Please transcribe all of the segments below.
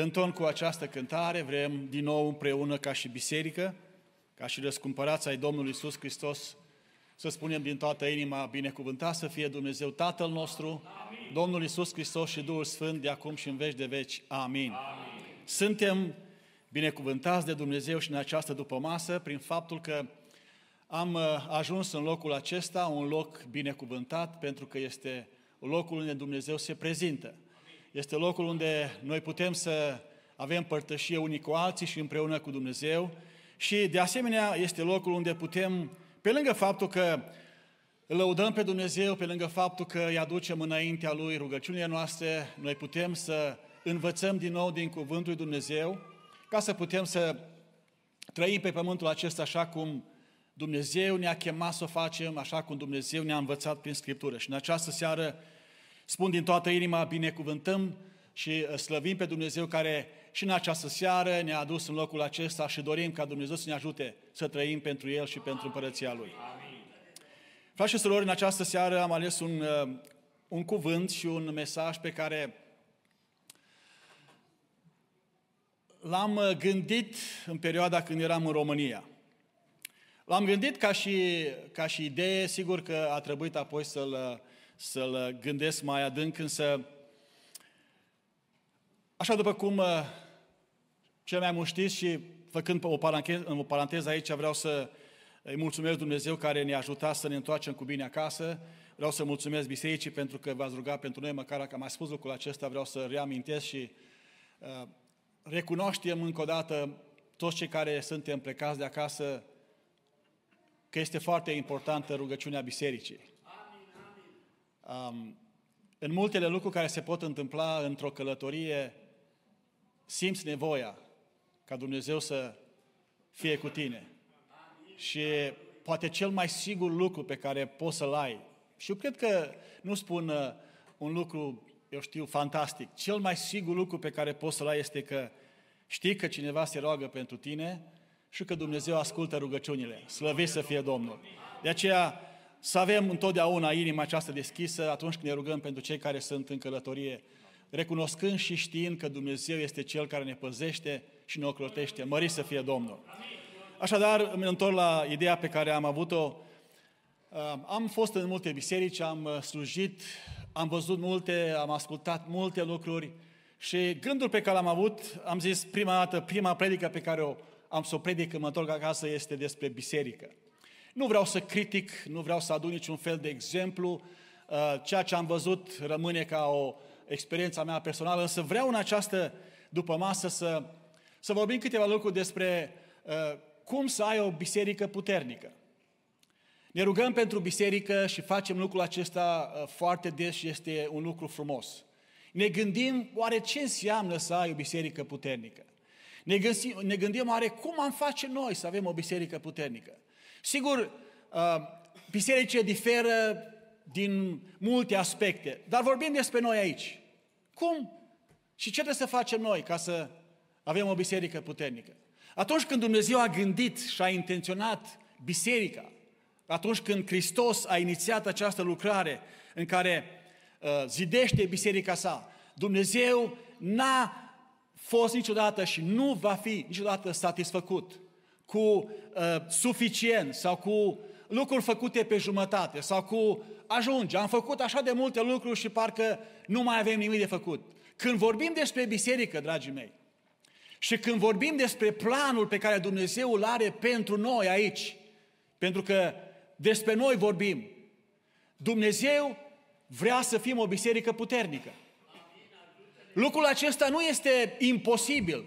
în ton cu această cântare, vrem din nou împreună ca și biserică, ca și răscumpărați ai Domnului Iisus Hristos, să spunem din toată inima, binecuvântat să fie Dumnezeu Tatăl nostru, Amin. Domnul Iisus Hristos și Duhul Sfânt de acum și în veci de veci. Amin. Amin. Suntem binecuvântați de Dumnezeu și în această dupămasă prin faptul că am uh, ajuns în locul acesta, un loc binecuvântat, pentru că este locul unde Dumnezeu se prezintă. Este locul unde noi putem să avem părtășie unii cu alții și împreună cu Dumnezeu și de asemenea este locul unde putem, pe lângă faptul că îl lăudăm pe Dumnezeu, pe lângă faptul că îi aducem înaintea Lui rugăciunile noastre, noi putem să învățăm din nou din Cuvântul lui Dumnezeu, ca să putem să trăim pe pământul acesta așa cum Dumnezeu ne-a chemat să o facem, așa cum Dumnezeu ne-a învățat prin Scriptură. Și în această seară spun din toată inima, binecuvântăm și uh, slăvim pe Dumnezeu care și în această seară ne-a adus în locul acesta și dorim ca Dumnezeu să ne ajute să trăim pentru El și pentru împărăția Lui. Frați și surori, în această seară am ales un, uh, un cuvânt și un mesaj pe care l-am uh, gândit în perioada când eram în România. L-am gândit ca și, ca și idee, sigur că a trebuit apoi să-l, să-l gândesc mai adânc, însă așa după cum uh, cel mai mult știți și făcând o paranteză, o paranteză aici, vreau să îi mulțumesc Dumnezeu care ne-a ajutat să ne întoarcem cu bine acasă. Vreau să mulțumesc bisericii pentru că v-ați rugat pentru noi, măcar că am mai spus lucrul acesta, vreau să reamintesc și uh, recunoaștem încă o dată toți cei care suntem plecați de acasă că este foarte importantă rugăciunea bisericii. Um, în multele lucruri care se pot întâmpla într-o călătorie, simți nevoia ca Dumnezeu să fie cu tine. Și poate cel mai sigur lucru pe care poți să-l ai, și eu cred că nu spun uh, un lucru, eu știu, fantastic, cel mai sigur lucru pe care poți să-l ai este că știi că cineva se roagă pentru tine și că Dumnezeu ascultă rugăciunile. Slăvit să fie Domnul. De aceea, să avem întotdeauna inima aceasta deschisă atunci când ne rugăm pentru cei care sunt în călătorie, recunoscând și știind că Dumnezeu este Cel care ne păzește și ne ocrotește. Mări să fie Domnul. Așadar, îmi întorc la ideea pe care am avut-o. Am fost în multe biserici, am uh, slujit, am văzut multe, am ascultat multe lucruri și gândul pe care l-am avut, am zis prima dată, prima predică pe care o am să o predic când mă întorc acasă este despre biserică. Nu vreau să critic, nu vreau să adun niciun fel de exemplu, uh, ceea ce am văzut rămâne ca o experiență mea personală, însă vreau în această după masă să, să vorbim câteva lucruri despre uh, cum să ai o biserică puternică. Ne rugăm pentru biserică și facem lucrul acesta uh, foarte des și este un lucru frumos. Ne gândim oare ce înseamnă să ai o biserică puternică. Ne gândim, ne gândim oare cum am face noi să avem o biserică puternică. Sigur, uh, bisericile diferă din multe aspecte, dar vorbim despre noi aici. Cum și ce trebuie să facem noi ca să avem o biserică puternică? Atunci când Dumnezeu a gândit și a intenționat biserica, atunci când Hristos a inițiat această lucrare în care uh, zidește biserica sa, Dumnezeu n-a fost niciodată și nu va fi niciodată satisfăcut cu uh, suficient sau cu lucruri făcute pe jumătate sau cu ajunge, am făcut așa de multe lucruri și parcă nu mai avem nimic de făcut. Când vorbim despre biserică, dragii mei, și când vorbim despre planul pe care Dumnezeu îl are pentru noi aici, pentru că despre noi vorbim, Dumnezeu vrea să fim o biserică puternică. Lucrul acesta nu este imposibil.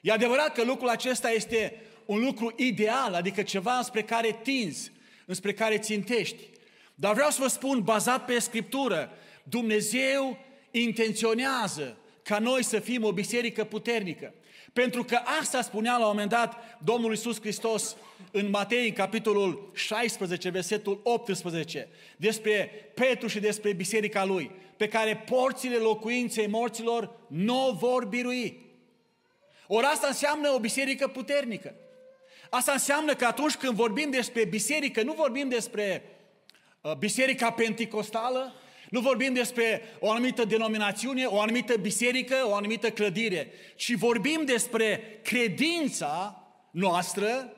E adevărat că lucrul acesta este un lucru ideal, adică ceva spre care tinzi, înspre care țintești. Dar vreau să vă spun, bazat pe Scriptură, Dumnezeu intenționează ca noi să fim o biserică puternică. Pentru că asta spunea la un moment dat Domnul Iisus Hristos în Matei, în capitolul 16, versetul 18, despre Petru și despre biserica lui, pe care porțile locuinței morților nu vor birui. Ori asta înseamnă o biserică puternică. Asta înseamnă că atunci când vorbim despre biserică, nu vorbim despre uh, biserica penticostală, Nu vorbim despre o anumită denominațiune, o anumită biserică, o anumită clădire, ci vorbim despre credința noastră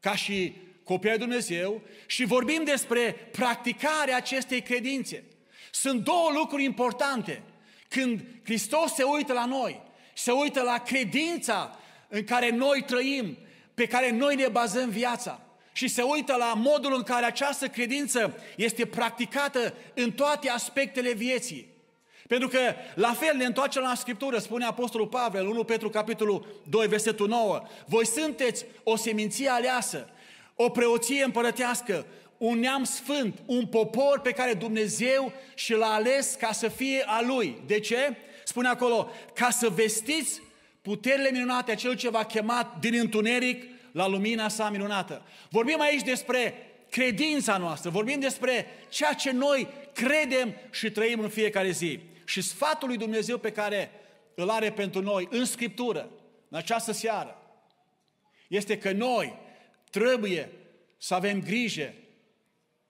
ca și copii ai Dumnezeu și vorbim despre practicarea acestei credințe. Sunt două lucruri importante. Când Hristos se uită la noi, se uită la credința în care noi trăim, pe care noi ne bazăm viața și se uită la modul în care această credință este practicată în toate aspectele vieții. Pentru că la fel ne întoarcem la Scriptură, spune Apostolul Pavel, 1 Petru capitolul 2, versetul 9. Voi sunteți o seminție aleasă, o preoție împărătească, un neam sfânt, un popor pe care Dumnezeu și l-a ales ca să fie a Lui. De ce? Spune acolo, ca să vestiți puterile minunate a celui ce v-a chemat din întuneric la lumina sa minunată. Vorbim aici despre credința noastră, vorbim despre ceea ce noi credem și trăim în fiecare zi. Și sfatul lui Dumnezeu pe care îl are pentru noi în Scriptură, în această seară, este că noi trebuie să avem grijă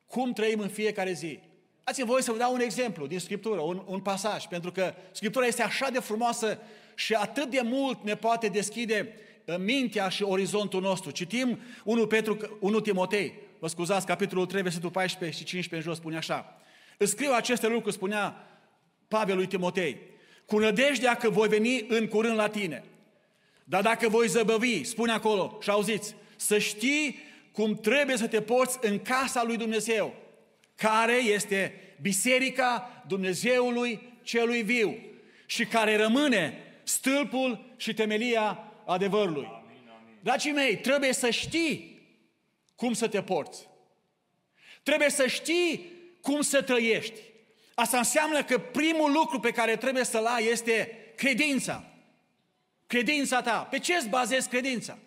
cum trăim în fiecare zi. Dați-mi voie să vă dau un exemplu din Scriptură, un, un pasaj, pentru că Scriptura este așa de frumoasă și atât de mult ne poate deschide uh, mintea și orizontul nostru. Citim 1, Petru, 1 Timotei, vă scuzați, capitolul 3, versetul 14 și 15 în jos, spune așa. Îți scriu aceste lucruri, spunea Pavel lui Timotei, cu nădejdea că voi veni în curând la tine. Dar dacă voi zăbăvi, spune acolo, și auziți, să știi cum trebuie să te porți în casa lui Dumnezeu, care este Biserica Dumnezeului celui viu și care rămâne stâlpul și temelia adevărului. Dragii mei, trebuie să știi cum să te porți. Trebuie să știi cum să trăiești. Asta înseamnă că primul lucru pe care trebuie să-l ai este credința. Credința ta. Pe ce îți bazezi credința?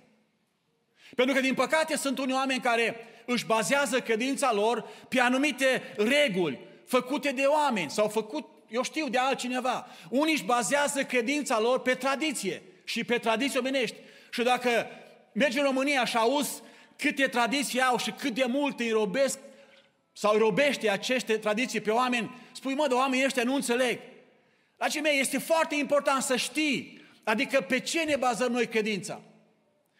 Pentru că, din păcate, sunt unii oameni care își bazează credința lor pe anumite reguli făcute de oameni sau făcut, eu știu, de altcineva. Unii își bazează credința lor pe tradiție și pe tradiții omenești. Și dacă mergi în România și auzi câte tradiții au și cât de mult îi robesc sau îi robește aceste tradiții pe oameni, spui, mă, de oamenii ăștia nu înțeleg. Dragii mei, este foarte important să știi, adică pe ce ne bazăm noi credința.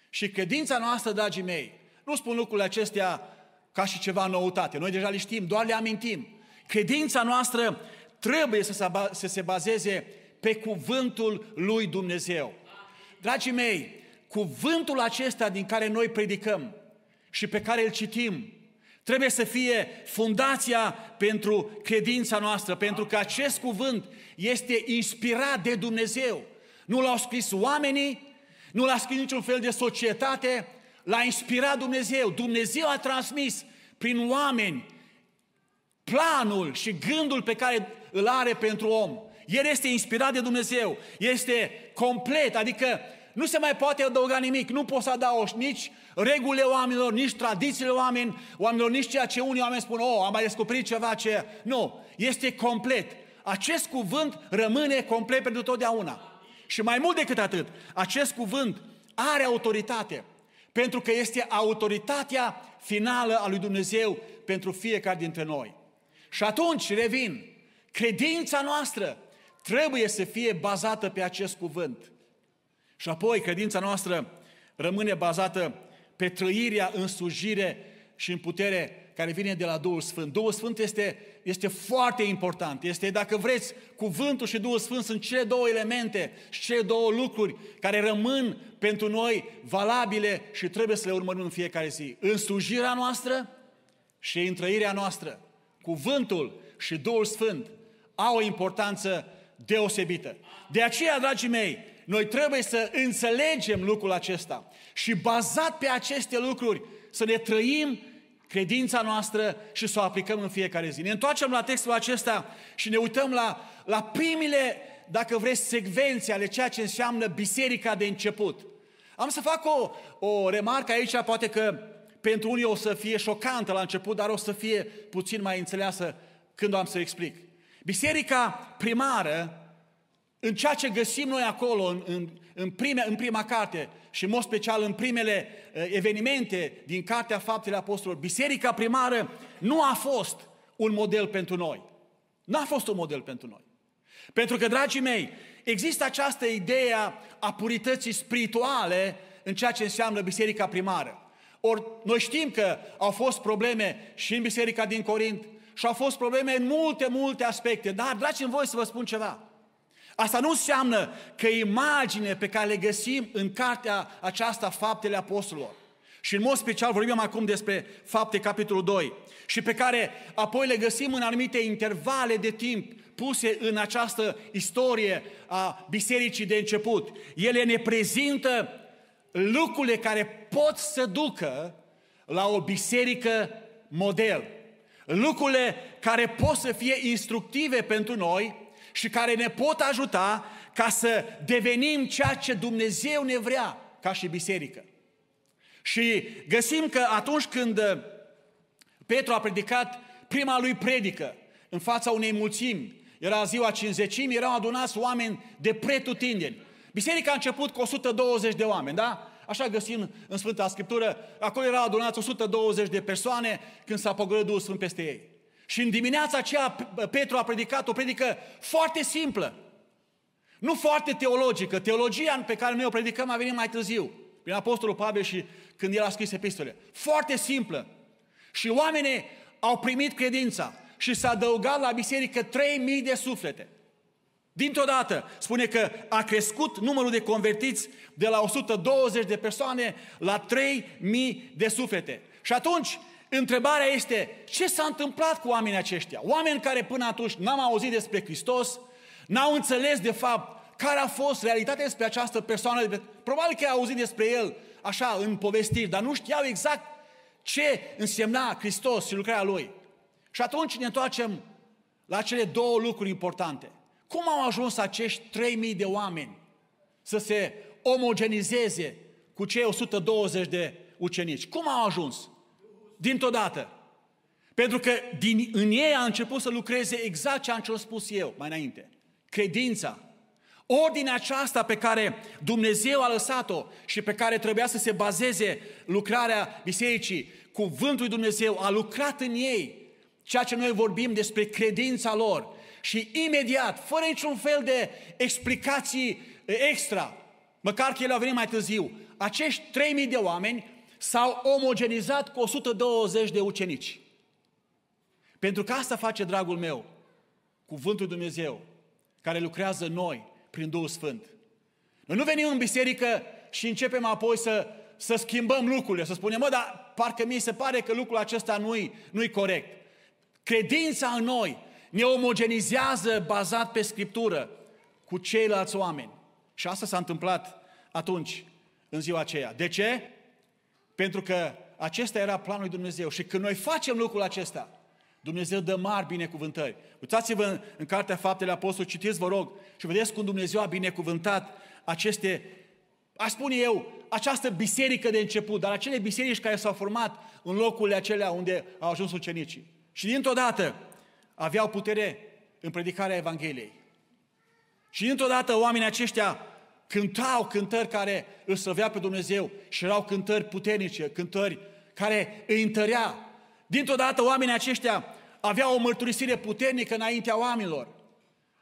Și credința noastră, dragii mei, nu spun lucrurile acestea ca și ceva noutate. Noi deja le știm, doar le amintim. Credința noastră trebuie să se, să se bazeze pe cuvântul lui Dumnezeu. Dragii mei, cuvântul acesta din care noi predicăm și pe care îl citim, trebuie să fie fundația pentru credința noastră, pentru că acest cuvânt este inspirat de Dumnezeu. Nu l-au scris oamenii, nu l-a scris niciun fel de societate, l-a inspirat Dumnezeu. Dumnezeu a transmis prin oameni planul și gândul pe care îl are pentru om. El este inspirat de Dumnezeu, este complet, adică nu se mai poate adăuga nimic, nu poți să adaugi nici regulile oamenilor, nici tradițiile oameni, oamenilor, nici ceea ce unii oameni spun, oh, am mai descoperit ceva ce... Nu, este complet. Acest cuvânt rămâne complet pentru totdeauna. Și mai mult decât atât, acest cuvânt are autoritate, pentru că este autoritatea finală a lui Dumnezeu pentru fiecare dintre noi. Și atunci, revin, credința noastră trebuie să fie bazată pe acest cuvânt. Și apoi, credința noastră rămâne bazată pe trăirea în slujire și în putere care vine de la Duhul Sfânt. Duhul Sfânt este este foarte important. Este, dacă vreți, cuvântul și Duhul Sfânt sunt cele două elemente și cele două lucruri care rămân pentru noi valabile și trebuie să le urmărim în fiecare zi. În slujirea noastră și în trăirea noastră. Cuvântul și Duhul Sfânt au o importanță deosebită. De aceea, dragii mei, noi trebuie să înțelegem lucrul acesta și bazat pe aceste lucruri să ne trăim credința noastră și să o aplicăm în fiecare zi. Ne întoarcem la textul acesta și ne uităm la, la primele, dacă vreți, secvențe ale ceea ce înseamnă biserica de început. Am să fac o, o remarcă aici, poate că pentru unii o să fie șocantă la început, dar o să fie puțin mai înțeleasă când o am să explic. Biserica primară, în ceea ce găsim noi acolo, în, în, în, prime, în prima carte și în mod special în primele uh, evenimente din Cartea Faptele Apostolilor, biserica primară nu a fost un model pentru noi. N-a fost un model pentru noi. Pentru că, dragii mei, există această idee a purității spirituale în ceea ce înseamnă biserica primară. Ori noi știm că au fost probleme și în biserica din Corint și au fost probleme în multe, multe aspecte. Dar, dragii voi să vă spun ceva. Asta nu înseamnă că imagine pe care le găsim în cartea aceasta, Faptele Apostolilor, și în mod special vorbim acum despre fapte capitolul 2 și pe care apoi le găsim în anumite intervale de timp puse în această istorie a bisericii de început. Ele ne prezintă lucrurile care pot să ducă la o biserică model. Lucrurile care pot să fie instructive pentru noi și care ne pot ajuta ca să devenim ceea ce Dumnezeu ne vrea ca și biserică. Și găsim că atunci când uh, Petru a predicat prima lui predică în fața unei mulțimi, era ziua cinzecimii, erau adunați oameni de pretutindeni. Biserica a început cu 120 de oameni, da? Așa găsim în Sfânta Scriptură, acolo erau adunați 120 de persoane când s-a pogorât Duhul Sfânt peste ei. Și în dimineața aceea Petru a predicat o predică foarte simplă. Nu foarte teologică. Teologia pe care noi o predicăm a venit mai târziu. Prin Apostolul Pavel și când el a scris epistole. Foarte simplă. Și oamenii au primit credința și s-a adăugat la biserică 3000 de suflete. Dintr-o dată spune că a crescut numărul de convertiți de la 120 de persoane la 3000 de suflete. Și atunci, întrebarea este, ce s-a întâmplat cu oamenii aceștia? Oameni care până atunci n-au auzit despre Hristos, n-au înțeles de fapt care a fost realitatea despre această persoană. Probabil că au auzit despre el așa în povestiri, dar nu știau exact ce însemna Hristos și lucrarea Lui. Și atunci ne întoarcem la cele două lucruri importante. Cum au ajuns acești 3000 de oameni să se omogenizeze cu cei 120 de ucenici? Cum au ajuns? Dintr-o dată. Pentru că din, în ei a început să lucreze exact ce am spus eu mai înainte. Credința. Ordinea aceasta pe care Dumnezeu a lăsat-o și pe care trebuia să se bazeze lucrarea bisericii, cuvântul lui Dumnezeu a lucrat în ei ceea ce noi vorbim despre credința lor și imediat, fără niciun fel de explicații extra, măcar că ele au venit mai târziu, acești 3000 de oameni s-au omogenizat cu 120 de ucenici. Pentru că asta face, dragul meu, cuvântul Dumnezeu, care lucrează noi prin Duhul Sfânt. Noi nu venim în biserică și începem apoi să, să schimbăm lucrurile, să spunem, mă, dar parcă mi se pare că lucrul acesta nu-i, nu-i corect. Credința în noi ne omogenizează bazat pe Scriptură cu ceilalți oameni. Și asta s-a întâmplat atunci, în ziua aceea. De ce? Pentru că acesta era planul lui Dumnezeu. Și când noi facem lucrul acesta, Dumnezeu dă mari binecuvântări. Uitați-vă în, în Cartea Faptele Apostol, citiți, vă rog, și vedeți cum Dumnezeu a binecuvântat aceste, aș spune eu, această biserică de început, dar acele biserici care s-au format în locurile acelea unde au ajuns ucenicii. Și dintr-o dată aveau putere în predicarea Evangheliei. Și dintr-o dată oamenii aceștia cântau cântări care îl slăvea pe Dumnezeu și erau cântări puternice, cântări care îi întărea. Dintr-o dată oamenii aceștia aveau o mărturisire puternică înaintea oamenilor.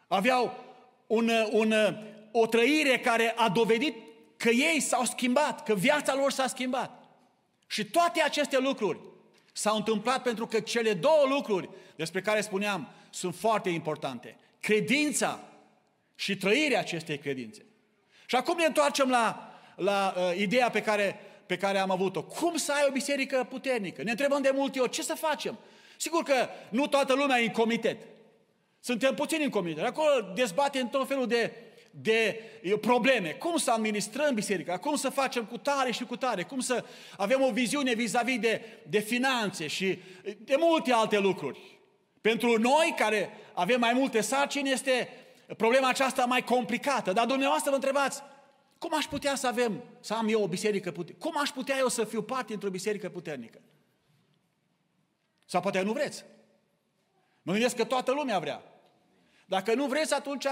Aveau un, un, o trăire care a dovedit că ei s-au schimbat, că viața lor s-a schimbat. Și toate aceste lucruri s-au întâmplat pentru că cele două lucruri despre care spuneam sunt foarte importante. Credința și trăirea acestei credințe. Și acum ne întoarcem la, la uh, ideea pe care, pe care am avut-o. Cum să ai o biserică puternică? Ne întrebăm de multe ori, ce să facem? Sigur că nu toată lumea e în comitet. Suntem puțini în comitet. Acolo dezbatem tot felul de de probleme. Cum să administrăm biserica? Cum să facem cu tare și cu tare? Cum să avem o viziune vis-a-vis de, de finanțe și de multe alte lucruri? Pentru noi care avem mai multe sarcini este problema aceasta mai complicată. Dar dumneavoastră vă întrebați, cum aș putea să avem, să am eu o biserică puternică? Cum aș putea eu să fiu parte într-o biserică puternică? Sau poate nu vreți. Mă gândesc că toată lumea vrea. Dacă nu vreți, atunci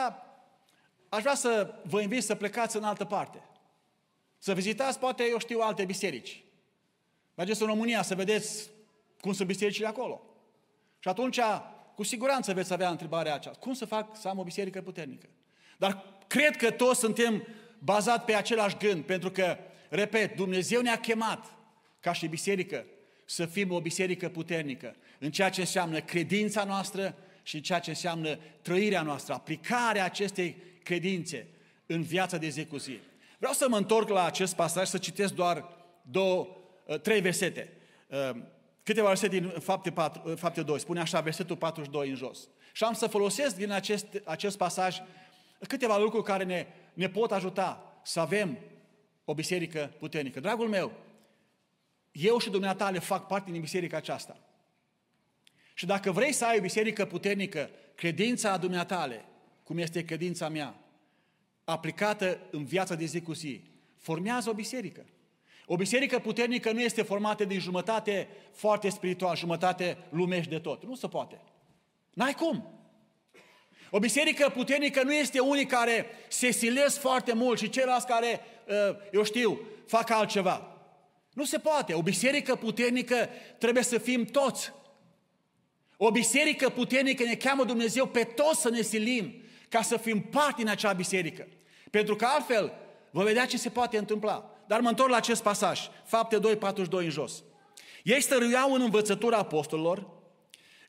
aș vrea să vă invit să plecați în altă parte. Să vizitați, poate, eu știu, alte biserici. Mergeți în România să vedeți cum sunt bisericile acolo. Și atunci cu siguranță veți avea întrebarea aceasta. Cum să fac să am o biserică puternică? Dar cred că toți suntem bazat pe același gând, pentru că, repet, Dumnezeu ne-a chemat ca și biserică să fim o biserică puternică în ceea ce înseamnă credința noastră și în ceea ce înseamnă trăirea noastră, aplicarea acestei credințe în viața de zi cu zi. Vreau să mă întorc la acest pasaj, să citesc doar două, ă, trei versete. Ă, câteva versete din fapte, 4, fapte 2, spune așa, versetul 42 în jos. Și am să folosesc din acest, acest pasaj câteva lucruri care ne, ne pot ajuta să avem o biserică puternică. Dragul meu, eu și dumneata le fac parte din biserica aceasta. Și dacă vrei să ai o biserică puternică, credința a dumneatale, cum este credința mea, aplicată în viața de zi cu zi, formează o biserică. O biserică puternică nu este formată din jumătate foarte spiritual, jumătate lumești de tot. Nu se poate. N-ai cum. O biserică puternică nu este unii care se silesc foarte mult și ceilalți care, uh, eu știu, fac altceva. Nu se poate. O biserică puternică trebuie să fim toți. O biserică puternică ne cheamă Dumnezeu pe toți să ne silim ca să fim parte în acea biserică. Pentru că altfel vă vedea ce se poate întâmpla. Dar mă întorc la acest pasaj, fapte 2, 42 în jos. Ei stăruiau în învățătura apostolilor,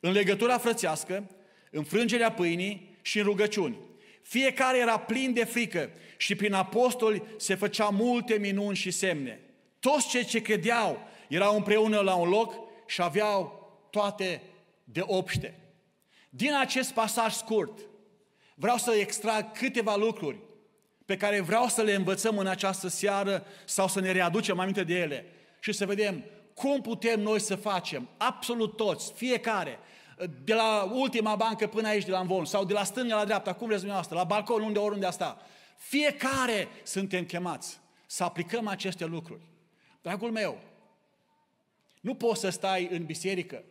în legătura frățească, în frângerea pâinii și în rugăciuni. Fiecare era plin de frică și prin apostoli se făcea multe minuni și semne. Toți cei ce credeau erau împreună la un loc și aveau toate de obște. Din acest pasaj scurt, vreau să extrag câteva lucruri pe care vreau să le învățăm în această seară sau să ne readucem aminte de ele și să vedem cum putem noi să facem, absolut toți, fiecare, de la ultima bancă până aici, de la Învon, sau de la stânga la dreapta, cum vreți dumneavoastră, la balcon, unde oriunde asta. Fiecare suntem chemați să aplicăm aceste lucruri. Dragul meu, nu poți să stai în biserică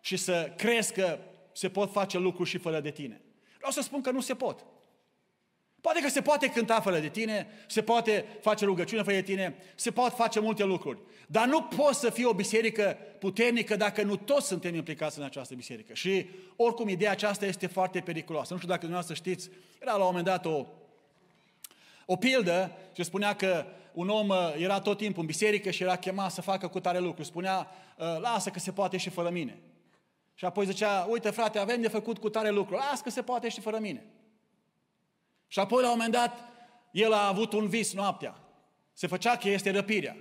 și să crezi că se pot face lucruri și fără de tine. Vreau să spun că nu se pot. Poate că se poate cânta fără de tine, se poate face rugăciune fără de tine, se pot face multe lucruri. Dar nu poți să fii o biserică puternică dacă nu toți suntem implicați în această biserică. Și oricum ideea aceasta este foarte periculoasă. Nu știu dacă dumneavoastră știți, era la un moment dat o, o pildă ce spunea că un om uh, era tot timpul în biserică și era chemat să facă cu tare lucru. Spunea, uh, lasă că se poate și fără mine. Și apoi zicea, uite frate, avem de făcut cu tare lucru, lasă că se poate și fără mine. Și apoi la un moment dat, el a avut un vis noaptea. Se făcea că este răpirea.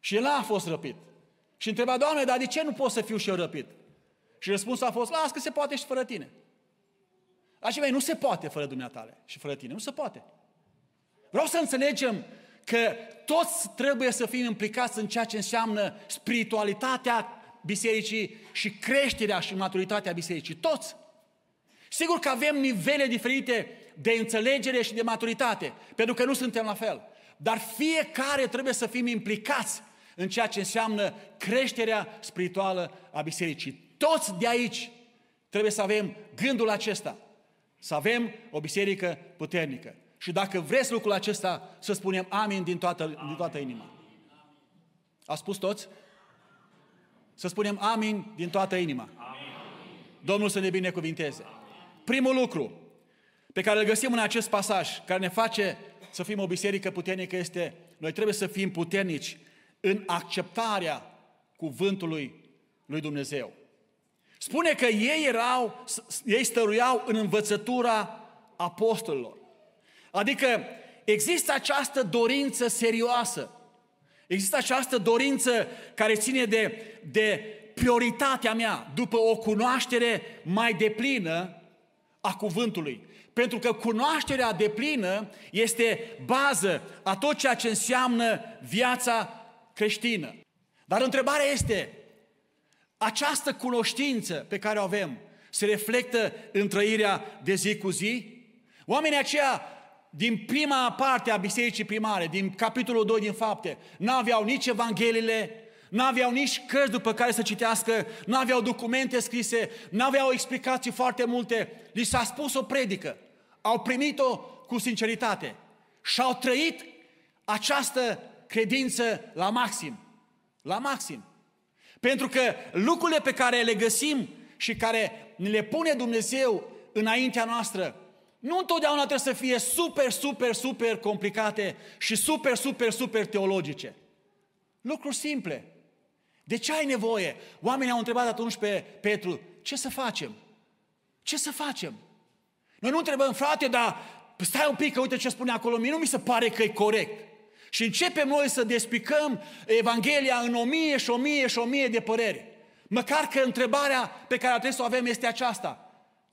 Și el a fost răpit. Și întreba, Doamne, dar de ce nu pot să fiu și eu răpit? Și răspunsul a fost, lasă că se poate și fără tine. Așa, nu se poate fără dumneatale și fără tine. Nu se poate. Vreau să înțelegem că toți trebuie să fim implicați în ceea ce înseamnă spiritualitatea bisericii și creșterea și maturitatea bisericii. Toți. Sigur că avem nivele diferite de înțelegere și de maturitate, pentru că nu suntem la fel. Dar fiecare trebuie să fim implicați în ceea ce înseamnă creșterea spirituală a bisericii. Toți de aici trebuie să avem gândul acesta. Să avem o biserică puternică. Și dacă vreți lucrul acesta, să spunem amin din toată, din toată inima. A spus toți? Să spunem amin din toată inima. Amin. Domnul să ne binecuvinteze. Primul lucru pe care îl găsim în acest pasaj, care ne face să fim o biserică puternică, este noi trebuie să fim puternici în acceptarea cuvântului lui Dumnezeu. Spune că ei erau, ei stăruiau în învățătura apostolilor. Adică există această dorință serioasă. Există această dorință care ține de, de prioritatea mea după o cunoaștere mai deplină a cuvântului. Pentru că cunoașterea deplină este bază a tot ceea ce înseamnă viața creștină. Dar întrebarea este, această cunoștință pe care o avem se reflectă în trăirea de zi cu zi? Oamenii aceia din prima parte a bisericii primare, din capitolul 2 din fapte, n-aveau nici Evangheliile, n-aveau nici cărți după care să citească, n-aveau documente scrise, n-aveau explicații foarte multe. Li s-a spus o predică, au primit-o cu sinceritate și au trăit această credință la maxim. La maxim. Pentru că lucrurile pe care le găsim și care ne le pune Dumnezeu înaintea noastră, nu întotdeauna trebuie să fie super, super, super complicate și super, super, super teologice. Lucruri simple. De ce ai nevoie? Oamenii au întrebat atunci pe Petru, ce să facem? Ce să facem? Noi nu întrebăm, frate, dar stai un pic, că uite ce spune acolo, mie nu mi se pare că e corect. Și începem noi să despicăm Evanghelia în o mie și o mie și o mie de păreri. Măcar că întrebarea pe care trebuie să o avem este aceasta.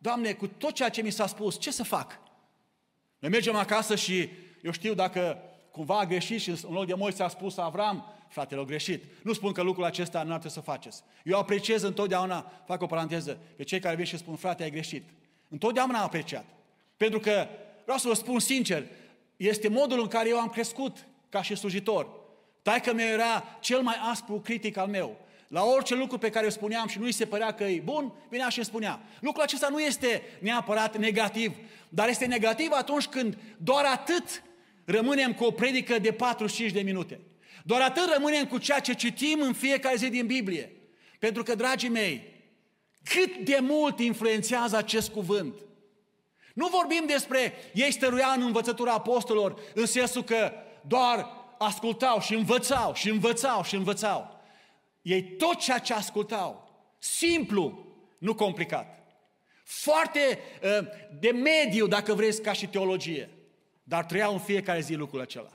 Doamne, cu tot ceea ce mi s-a spus, ce să fac? Noi mergem acasă și eu știu dacă cumva a greșit și în loc de Moise a spus Avram, fratele, au greșit. Nu spun că lucrul acesta nu ar trebui să faceți. Eu apreciez întotdeauna, fac o paranteză, pe cei care vin și spun, frate, ai greșit. Întotdeauna am apreciat. Pentru că, vreau să vă spun sincer, este modul în care eu am crescut ca și slujitor. Taică meu era cel mai aspru critic al meu. La orice lucru pe care îl spuneam și nu îi se părea că e bun, venea și îmi spunea. Lucrul acesta nu este neapărat negativ, dar este negativ atunci când doar atât rămânem cu o predică de 45 de minute. Doar atât rămânem cu ceea ce citim în fiecare zi din Biblie. Pentru că, dragii mei, cât de mult influențează acest cuvânt. Nu vorbim despre ei stăruia în învățătura apostolilor, în sensul că doar ascultau și învățau și învățau și învățau. Ei tot ceea ce ascultau, simplu, nu complicat. Foarte uh, de mediu, dacă vreți, ca și teologie. Dar trăiau în fiecare zi lucrul acela.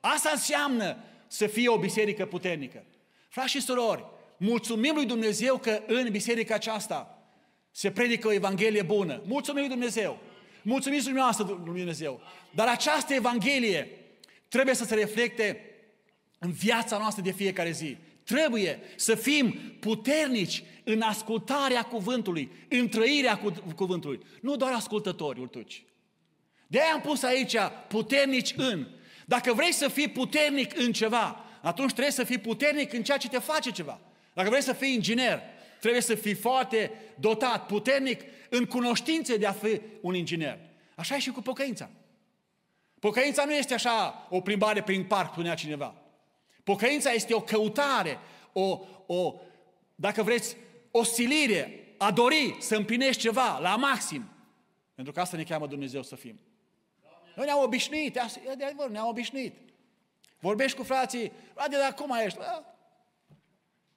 Asta înseamnă să fie o biserică puternică. Frați și surori, mulțumim lui Dumnezeu că în biserica aceasta se predică o Evanghelie bună. Mulțumim lui Dumnezeu. Mulțumim dumneavoastră lui Dumnezeu. Dar această Evanghelie trebuie să se reflecte în viața noastră de fiecare zi. Trebuie să fim puternici în ascultarea cuvântului, în trăirea cuvântului. Nu doar ascultători, urtuci. De aia am pus aici puternici în. Dacă vrei să fii puternic în ceva, atunci trebuie să fii puternic în ceea ce te face ceva. Dacă vrei să fii inginer, trebuie să fii foarte dotat, puternic în cunoștințe de a fi un inginer. Așa e și cu pocăința. Pocăința nu este așa o plimbare prin parc, spunea cineva. Pocăința este o căutare, o, o dacă vreți, o silire, a dori să împlinești ceva la maxim. Pentru că asta ne cheamă Dumnezeu să fim. Noi ne-am obișnuit, e de adevăr, ne-am obișnuit. Vorbești cu frații, frate, dar cum ești? Da.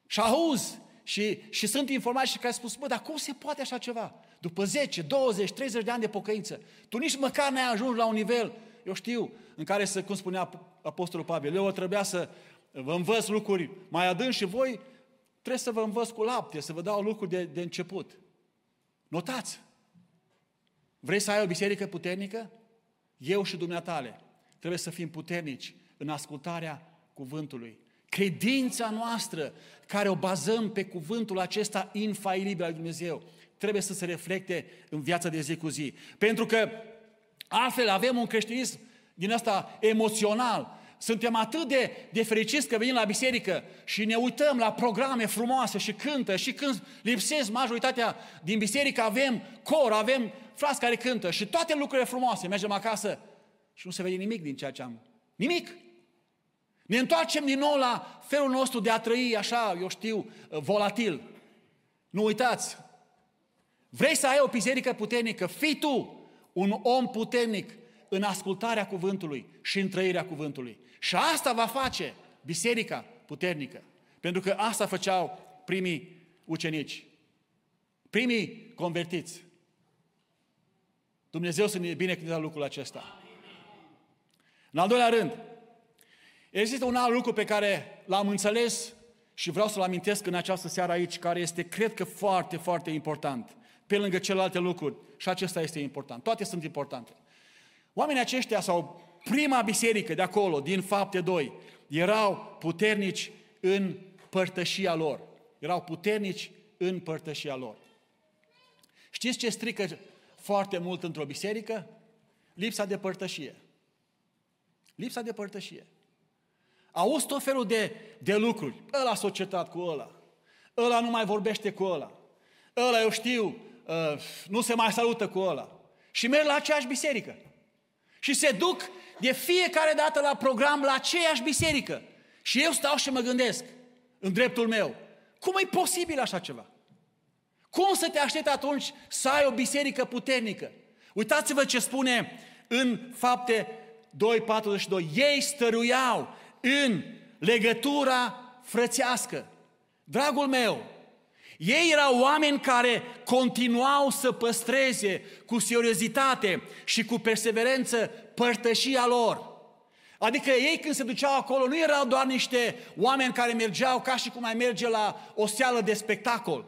Și auzi și, și sunt informații care spun, bă, dar cum se poate așa ceva? După 10, 20, 30 de ani de pocăință, tu nici măcar n-ai ajuns la un nivel, eu știu, în care să, cum spunea Apostolul Pavel, eu trebuia să vă învăț lucruri mai adânci și voi trebuie să vă învăț cu lapte, să vă dau lucruri de, de început. Notați! Vrei să ai o biserică puternică? Eu și dumneatale trebuie să fim puternici în ascultarea cuvântului. Credința noastră, care o bazăm pe cuvântul acesta infailibil al Dumnezeu, trebuie să se reflecte în viața de zi cu zi. Pentru că altfel avem un creștinism din asta emoțional. Suntem atât de, de fericiți că venim la biserică și ne uităm la programe frumoase și cântă și când lipsesc majoritatea din biserică avem cor, avem frați care cântă și toate lucrurile frumoase. Mergem acasă și nu se vede nimic din ceea ce am. Nimic! Ne întoarcem din nou la felul nostru de a trăi așa, eu știu, volatil. Nu uitați, vrei să ai o biserică puternică, fii tu un om puternic în ascultarea cuvântului și în trăirea cuvântului. Și asta va face biserica puternică. Pentru că asta făceau primii ucenici, primii convertiți. Dumnezeu să ne binecuvânteze lucrul acesta. În al doilea rând, există un alt lucru pe care l-am înțeles și vreau să-l amintesc în această seară aici, care este, cred că, foarte, foarte important. Pe lângă celelalte lucruri. Și acesta este important. Toate sunt importante. Oamenii aceștia sau prima biserică de acolo, din fapte 2, erau puternici în părtășia lor. Erau puternici în părtășia lor. Știți ce strică foarte mult într-o biserică? Lipsa de părtășie. Lipsa de părtășie. Auzi tot felul de, de lucruri. Ăla a societat cu ăla. Ăla nu mai vorbește cu ăla. Ăla, eu știu, uh, nu se mai salută cu ăla. Și merg la aceeași biserică. Și se duc de fiecare dată la program la aceeași biserică. Și eu stau și mă gândesc, în dreptul meu, cum e posibil așa ceva? Cum să te aștepți atunci să ai o biserică puternică? Uitați-vă ce spune în fapte 2.42. Ei stăruiau în legătura frățească. Dragul meu, ei erau oameni care continuau să păstreze cu seriozitate și cu perseverență părtășia lor. Adică ei când se duceau acolo nu erau doar niște oameni care mergeau ca și cum ai merge la o seală de spectacol.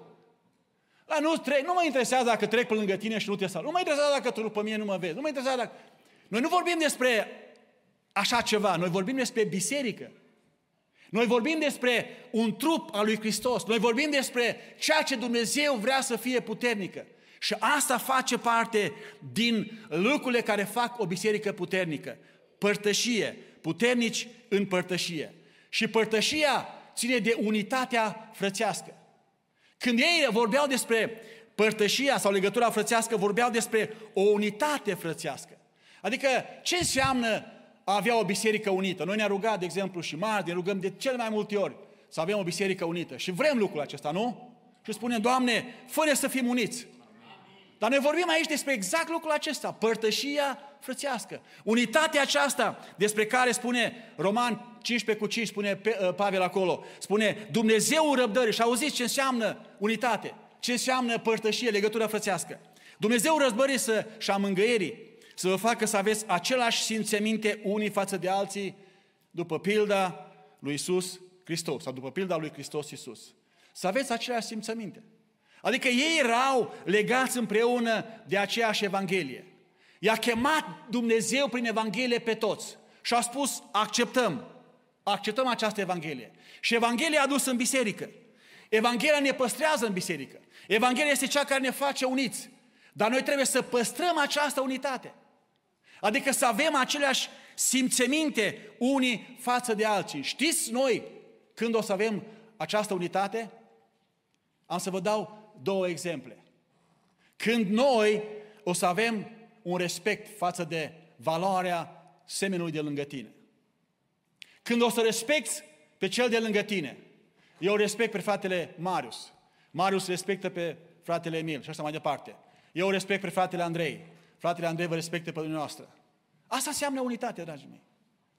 La nu, tre- nu mă interesează dacă trec pe lângă tine și nu te salut. Nu mă interesează dacă tu după mine nu mă vezi. Nu mă interesează dacă... Noi nu vorbim despre așa ceva. Noi vorbim despre biserică. Noi vorbim despre un trup al lui Hristos. Noi vorbim despre ceea ce Dumnezeu vrea să fie puternică. Și asta face parte din lucrurile care fac o biserică puternică. Părtășie, puternici în părtășie. Și părtășia ține de unitatea frățească. Când ei vorbeau despre părtășia sau legătura frățească, vorbeau despre o unitate frățească. Adică ce înseamnă a avea o biserică unită? Noi ne-am rugat, de exemplu, și marți, ne rugăm de cel mai multe ori să avem o biserică unită. Și vrem lucrul acesta, nu? Și spunem, Doamne, fără să fim uniți. Dar noi vorbim aici despre exact lucrul acesta, părtășia frățească. Unitatea aceasta despre care spune Roman 15 cu 5, spune uh, Pavel acolo, spune Dumnezeu răbdării și auziți ce înseamnă unitate, ce înseamnă părtășie, legătură frățească. Dumnezeu răzbării să, și a mângăierii să vă facă să aveți același simțăminte unii față de alții după pilda lui Isus Hristos sau după pilda lui Hristos Isus. Să aveți aceleași simțăminte. Adică ei erau legați împreună de aceeași Evanghelie. I-a chemat Dumnezeu prin Evanghelie pe toți și a spus, acceptăm, acceptăm această Evanghelie. Și Evanghelia a dus în biserică. Evanghelia ne păstrează în biserică. Evanghelia este cea care ne face uniți. Dar noi trebuie să păstrăm această unitate. Adică să avem aceleași simțeminte unii față de alții. Știți noi când o să avem această unitate? Am să vă dau două exemple. Când noi o să avem un respect față de valoarea semenului de lângă tine. Când o să respecti pe cel de lângă tine, eu respect pe fratele Marius, Marius respectă pe fratele Emil și așa mai departe. Eu respect pe fratele Andrei, fratele Andrei vă respectă pe dumneavoastră. Asta înseamnă unitate, dragii mei.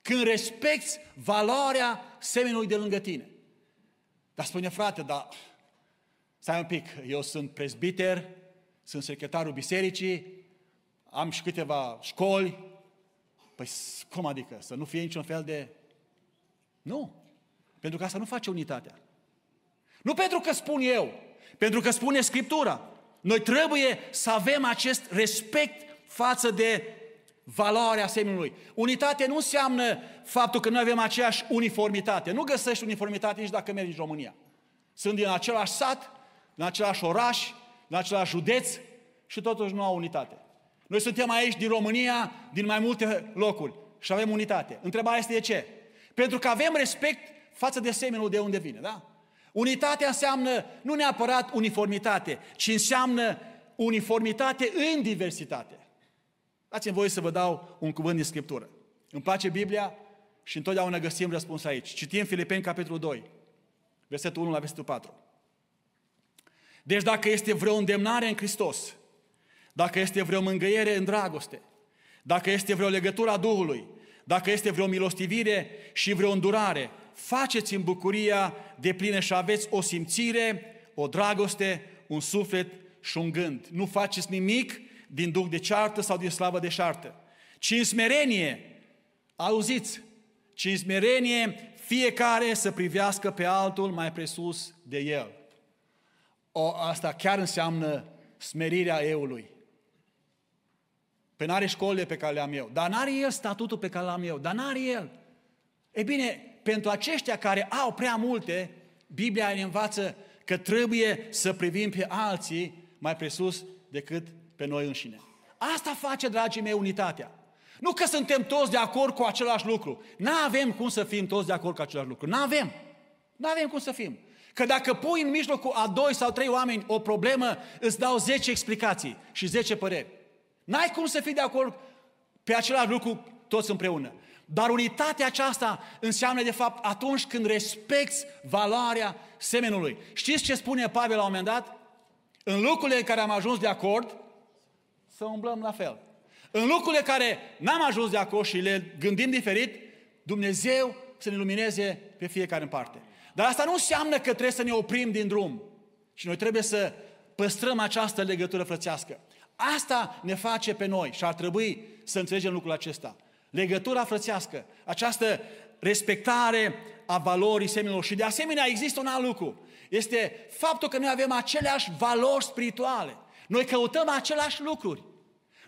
Când respecti valoarea semenului de lângă tine. Dar spune, frate, dar stai un pic, eu sunt prezbiter, sunt secretarul bisericii, am și câteva școli. Păi cum adică? Să nu fie niciun fel de... Nu. Pentru că asta nu face unitatea. Nu pentru că spun eu, pentru că spune Scriptura. Noi trebuie să avem acest respect față de valoarea seminului. Unitate nu înseamnă faptul că noi avem aceeași uniformitate. Nu găsești uniformitate nici dacă mergi în România. Sunt din același sat, din același oraș, din același județ și totuși nu au unitate. Noi suntem aici din România, din mai multe locuri și avem unitate. Întrebarea este de ce? Pentru că avem respect față de semenul de unde vine, da? Unitatea înseamnă nu neapărat uniformitate, ci înseamnă uniformitate în diversitate. Dați-mi voie să vă dau un cuvânt din Scriptură. Îmi place Biblia și întotdeauna găsim răspuns aici. Citim Filipeni, capitolul 2, versetul 1 la versetul 4. Deci dacă este vreo îndemnare în Hristos, dacă este vreo mângâiere în dragoste, dacă este vreo legătură a Duhului, dacă este vreo milostivire și vreo îndurare, faceți în bucuria de plină și aveți o simțire, o dragoste, un suflet și un gând. Nu faceți nimic din duc de ceartă sau din slavă de șartă, ci în smerenie, auziți, ci în smerenie fiecare să privească pe altul mai presus de el. O, asta chiar înseamnă smerirea eului. Pe n-are școlile pe care le am eu, dar n-are el statutul pe care l-am eu, dar n-are el. E bine, pentru aceștia care au prea multe, Biblia ne învață că trebuie să privim pe alții mai presus decât pe noi înșine. Asta face, dragii mei, unitatea. Nu că suntem toți de acord cu același lucru. Nu avem cum să fim toți de acord cu același lucru. Nu avem. Nu avem cum să fim. Că dacă pui în mijlocul a doi sau trei oameni o problemă, îți dau 10 explicații și 10 păreri. N-ai cum să fii de acord pe același lucru toți împreună. Dar unitatea aceasta înseamnă, de fapt, atunci când respecti valoarea semenului. Știți ce spune Pavel la un moment dat? În lucrurile în care am ajuns de acord, să umblăm la fel. În lucrurile care n-am ajuns de acord și le gândim diferit, Dumnezeu să ne lumineze pe fiecare în parte. Dar asta nu înseamnă că trebuie să ne oprim din drum. Și noi trebuie să păstrăm această legătură frățească. Asta ne face pe noi și ar trebui să înțelegem lucrul acesta. Legătura frățească, această respectare a valorii seminilor. Și de asemenea există un alt lucru. Este faptul că noi avem aceleași valori spirituale. Noi căutăm aceleași lucruri.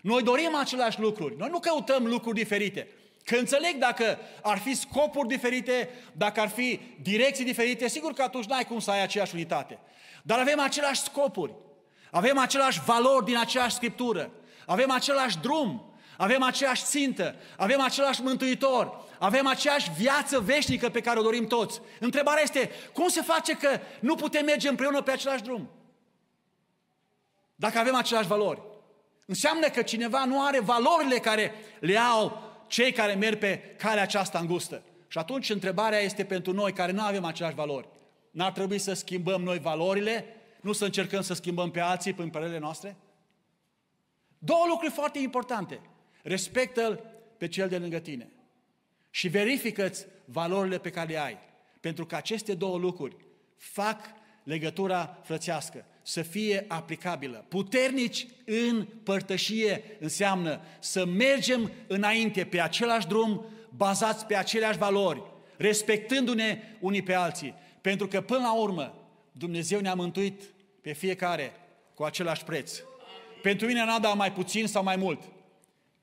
Noi dorim aceleași lucruri. Noi nu căutăm lucruri diferite. Că înțeleg dacă ar fi scopuri diferite, dacă ar fi direcții diferite, sigur că atunci n-ai cum să ai aceeași unitate. Dar avem aceleași scopuri. Avem aceleași valori din aceeași scriptură. Avem același drum. Avem aceeași țintă. Avem același mântuitor. Avem aceeași viață veșnică pe care o dorim toți. Întrebarea este, cum se face că nu putem merge împreună pe același drum? Dacă avem aceleași valori. Înseamnă că cineva nu are valorile care le au cei care merg pe calea aceasta îngustă. Și atunci întrebarea este pentru noi care nu avem aceleași valori. N-ar trebui să schimbăm noi valorile, nu să încercăm să schimbăm pe alții prin părerile noastre? Două lucruri foarte importante. Respectă-l pe cel de lângă tine și verifică-ți valorile pe care le ai. Pentru că aceste două lucruri fac legătura frățească să fie aplicabilă. Puternici în părtășie înseamnă să mergem înainte pe același drum, bazați pe aceleași valori, respectându-ne unii pe alții. Pentru că până la urmă Dumnezeu ne-a mântuit pe fiecare cu același preț. Pentru mine n-a dat mai puțin sau mai mult.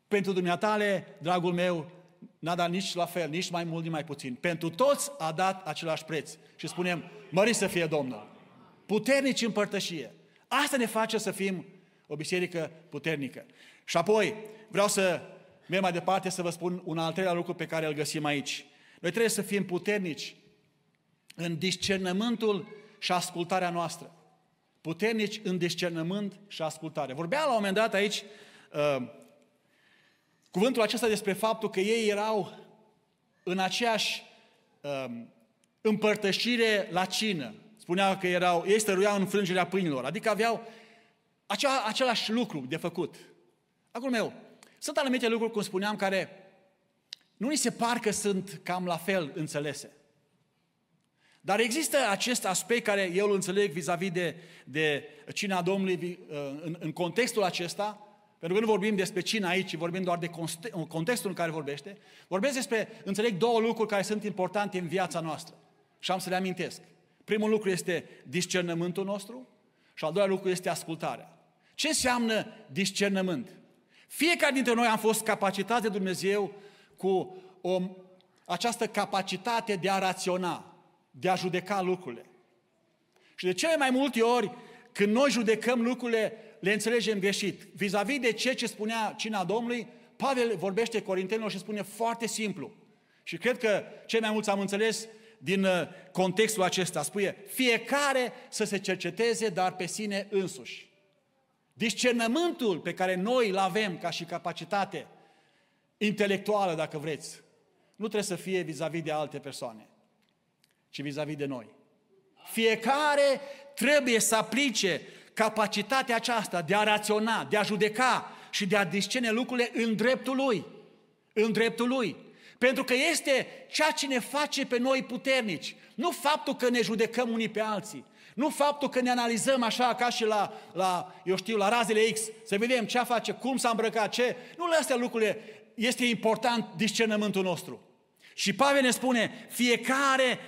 Pentru dumneatale, dragul meu, n-a dat nici la fel, nici mai mult, nici mai puțin. Pentru toți a dat același preț. Și spunem, mări să fie Domnul. Puternici în părtășie. Asta ne face să fim o biserică puternică. Și apoi, vreau să merg mai departe să vă spun un al treilea lucru pe care îl găsim aici. Noi trebuie să fim puternici în discernământul și ascultarea noastră. Puternici în discernământ și ascultare. Vorbea la un moment dat aici uh, cuvântul acesta despre faptul că ei erau în aceeași uh, împărtășire la cină. Spunea că erau, ei stăruiau în frângerea pâinilor, adică aveau acea, același lucru de făcut. Acum meu, sunt anumite lucruri, cum spuneam, care nu ni se par că sunt cam la fel înțelese. Dar există acest aspect care eu îl înțeleg vis-a-vis de, de cina Domnului uh, în, în contextul acesta, pentru că nu vorbim despre cina aici, vorbim doar de contextul în care vorbește. Vorbesc despre, înțeleg, două lucruri care sunt importante în viața noastră. Și am să le amintesc. Primul lucru este discernământul nostru și al doilea lucru este ascultarea. Ce înseamnă discernământ? Fiecare dintre noi am fost capacitați de Dumnezeu cu o, această capacitate de a raționa, de a judeca lucrurile. Și de cele mai multe ori, când noi judecăm lucrurile, le înțelegem greșit. Vis-a-vis de ce ce spunea cina Domnului, Pavel vorbește Corintenilor și spune foarte simplu. Și cred că cei mai mulți am înțeles din uh, contextul acesta. Spune, fiecare să se cerceteze, dar pe sine însuși. Discernământul pe care noi îl avem ca și capacitate intelectuală, dacă vreți, nu trebuie să fie vis-a-vis de alte persoane ci vis-a-vis de noi. Fiecare trebuie să aplice capacitatea aceasta de a raționa, de a judeca și de a discerne lucrurile în dreptul lui. În dreptul lui. Pentru că este ceea ce ne face pe noi puternici. Nu faptul că ne judecăm unii pe alții. Nu faptul că ne analizăm așa ca și la, la eu știu, la razele X, să vedem ce face, cum s-a îmbrăcat, ce. Nu la astea lucrurile este important discernământul nostru. Și Pavel ne spune, fiecare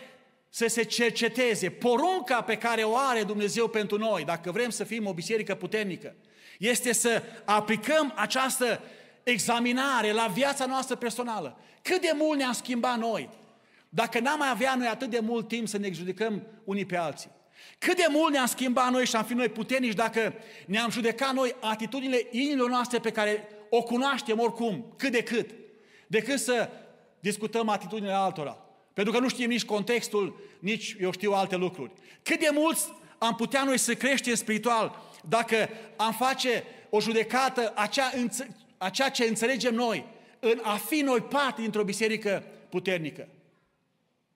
să se cerceteze. Porunca pe care o are Dumnezeu pentru noi, dacă vrem să fim o biserică puternică, este să aplicăm această examinare la viața noastră personală. Cât de mult ne-am schimbat noi, dacă n-am mai avea noi atât de mult timp să ne judecăm unii pe alții. Cât de mult ne-am schimbat noi și am fi noi puternici dacă ne-am judecat noi atitudinile inimilor noastre pe care o cunoaștem oricum, cât de cât, decât să discutăm atitudinile altora. Pentru că nu știm nici contextul, nici, eu știu, alte lucruri. Cât de mulți am putea noi să creștem spiritual dacă am face o judecată a ceea, a ceea ce înțelegem noi în a fi noi parte dintr-o biserică puternică.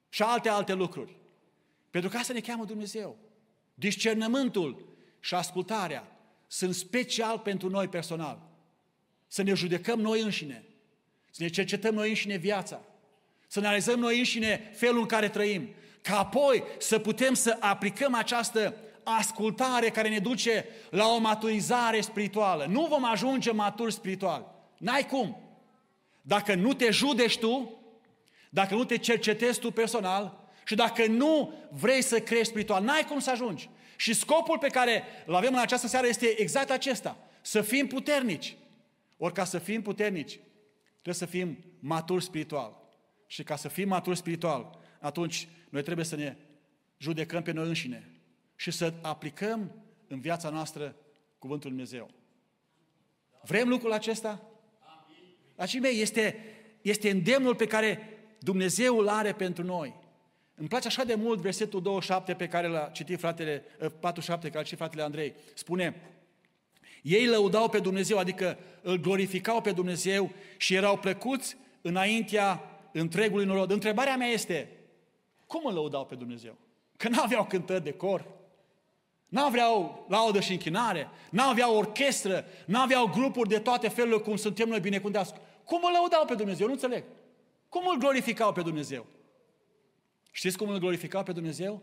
Și alte, alte lucruri. Pentru că asta ne cheamă Dumnezeu. Discernământul și ascultarea sunt special pentru noi personal. Să ne judecăm noi înșine, să ne cercetăm noi înșine viața, să ne analizăm noi înșine felul în care trăim, ca apoi să putem să aplicăm această ascultare care ne duce la o maturizare spirituală. Nu vom ajunge maturi spiritual. N-ai cum. Dacă nu te judești tu, dacă nu te cercetezi tu personal și dacă nu vrei să crești spiritual, n-ai cum să ajungi. Și scopul pe care îl avem în această seară este exact acesta. Să fim puternici. Ori ca să fim puternici, trebuie să fim maturi spiritual. Și ca să fim maturi spiritual, atunci noi trebuie să ne judecăm pe noi înșine și să aplicăm în viața noastră Cuvântul Dumnezeu. Vrem lucrul acesta? Dragii mei, este, este îndemnul pe care Dumnezeu îl are pentru noi. Îmi place așa de mult versetul 27 pe care l-a citit fratele, 47 ă, care l-a citit fratele Andrei. Spune, ei lăudau pe Dumnezeu, adică îl glorificau pe Dumnezeu și erau plăcuți înaintea întregului norod. Întrebarea mea este, cum îl lăudau pe Dumnezeu? Că nu aveau cântări de cor, nu aveau laudă și închinare, nu aveau orchestră, nu aveau grupuri de toate felurile cum suntem noi binecuvântați. Cum îl lăudau pe Dumnezeu? Nu înțeleg. Cum îl glorificau pe Dumnezeu? Știți cum îl glorificau pe Dumnezeu?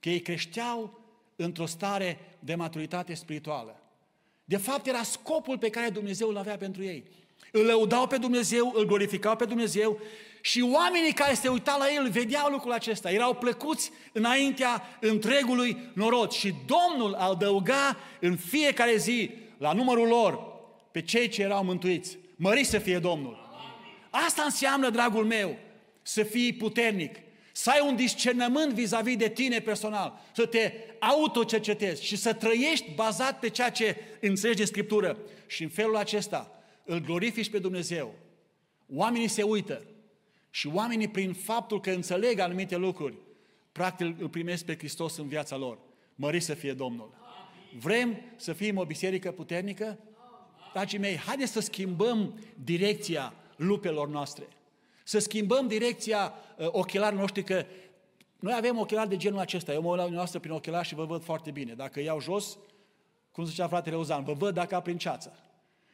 Că ei creșteau într-o stare de maturitate spirituală. De fapt, era scopul pe care Dumnezeu îl avea pentru ei. Îl lăudau pe Dumnezeu, îl glorificau pe Dumnezeu și oamenii care se uitau la el vedeau lucrul acesta. Erau plăcuți înaintea întregului norod și Domnul adăuga în fiecare zi la numărul lor pe cei ce erau mântuiți. Măriți să fie Domnul! Asta înseamnă, dragul meu, să fii puternic, să ai un discernământ vis-a-vis de tine personal, să te autocercetezi și să trăiești bazat pe ceea ce înțelegi de Scriptură. Și în felul acesta îl glorifici pe Dumnezeu. Oamenii se uită și oamenii prin faptul că înțeleg anumite lucruri, practic îl primesc pe Hristos în viața lor. Mări să fie Domnul. Vrem să fim o biserică puternică? Dragii mei, haideți să schimbăm direcția lupelor noastre. Să schimbăm direcția uh, ochelarilor noștri, că noi avem ochelari de genul acesta. Eu mă uit la noastră prin ochelari și vă văd foarte bine. Dacă iau jos, cum zicea fratele Ozan, vă văd dacă prin ceață.